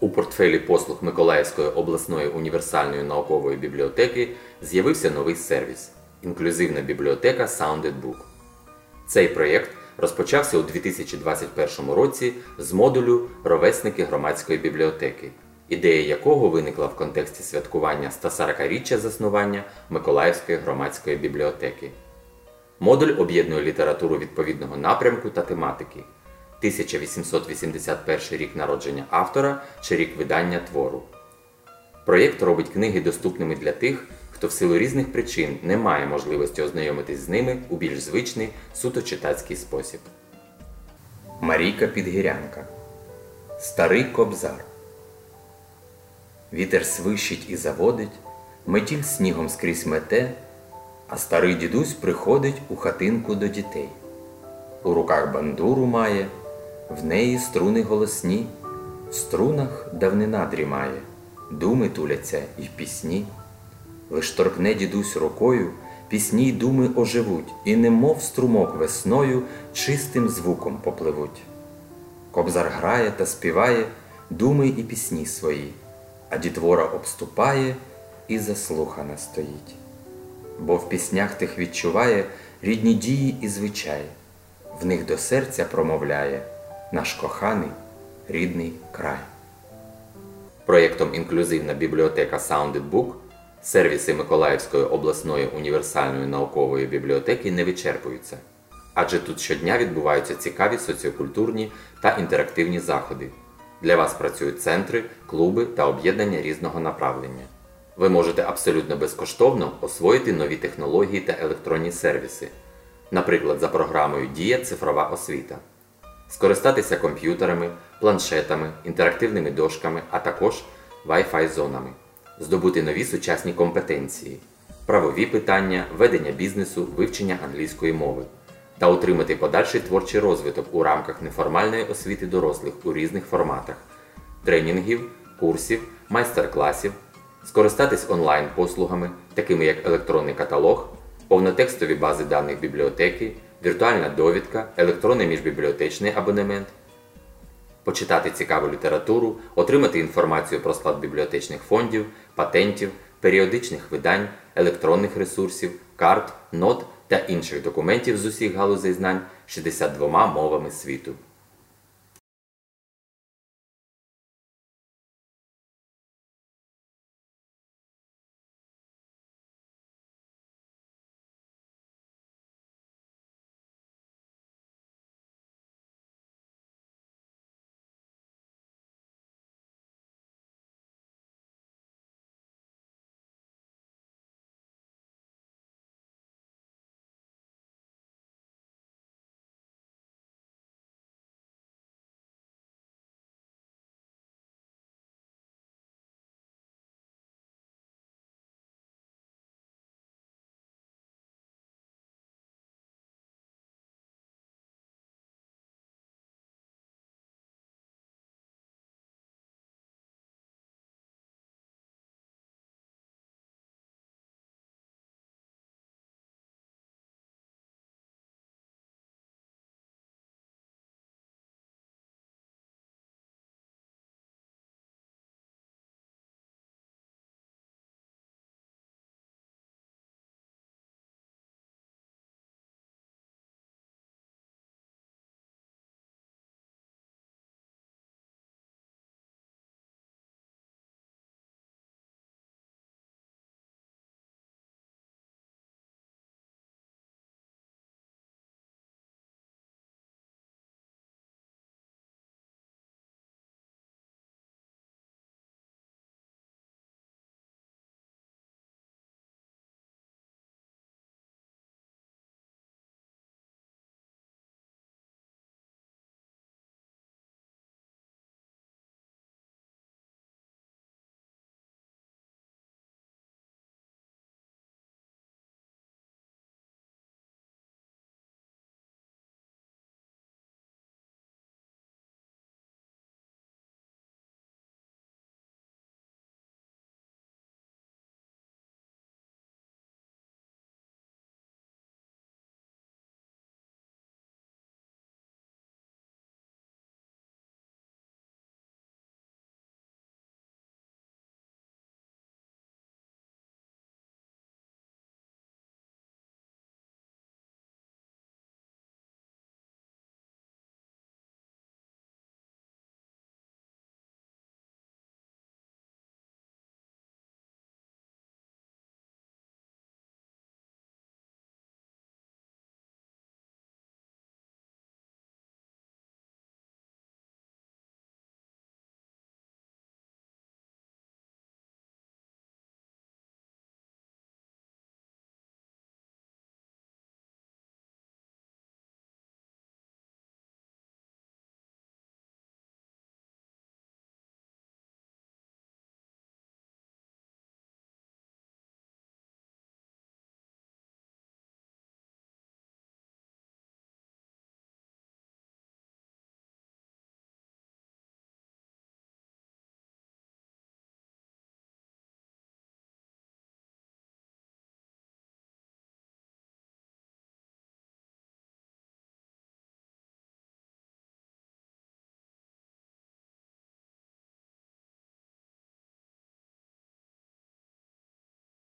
У портфелі послуг Миколаївської обласної універсальної наукової бібліотеки з'явився новий сервіс інклюзивна бібліотека Sounded Book. Цей проєкт розпочався у 2021 році з модулю Ровесники громадської бібліотеки, ідея якого виникла в контексті святкування 140-річчя заснування Миколаївської громадської бібліотеки. Модуль об'єднує літературу відповідного напрямку та тематики. 1881 рік народження автора чи рік видання твору. Проєкт робить книги доступними для тих, хто в силу різних причин не має можливості ознайомитись з ними у більш звичний суто читацький спосіб. Марійка Підгірянка Старий кобзар Вітер свищить і заводить, метіль снігом скрізь мете, а старий дідусь приходить у хатинку до дітей. У руках бандуру має, в неї струни голосні, в струнах давнина дрімає, думи туляться й пісні. Лиш торкне дідусь рукою, пісні й думи оживуть, і немов струмок весною чистим звуком попливуть. Кобзар грає та співає думи і пісні свої, а дітвора обступає і заслухана стоїть. Бо в піснях тих відчуває рідні дії і звичаї, в них до серця промовляє наш коханий рідний край. Проєктом Інклюзивна бібліотека Sounded Book сервіси Миколаївської обласної універсальної наукової бібліотеки не вичерпуються, адже тут щодня відбуваються цікаві соціокультурні та інтерактивні заходи. Для вас працюють центри, клуби та об'єднання різного направлення. Ви можете абсолютно безкоштовно освоїти нові технології та електронні сервіси, наприклад, за програмою Дія цифрова освіта, скористатися комп'ютерами, планшетами, інтерактивними дошками, а також Wi-Fi зонами, здобути нові сучасні компетенції, правові питання, ведення бізнесу, вивчення англійської мови. Та отримати подальший творчий розвиток у рамках неформальної освіти дорослих у різних форматах, тренінгів, курсів, майстер-класів, скористатись онлайн-послугами, такими як електронний каталог, повнотекстові бази даних бібліотеки, віртуальна довідка, електронний міжбібліотечний абонемент, почитати цікаву літературу, отримати інформацію про склад бібліотечних фондів, патентів, періодичних видань, електронних ресурсів, карт, нот та інших документів з усіх галузей знань 62 мовами світу.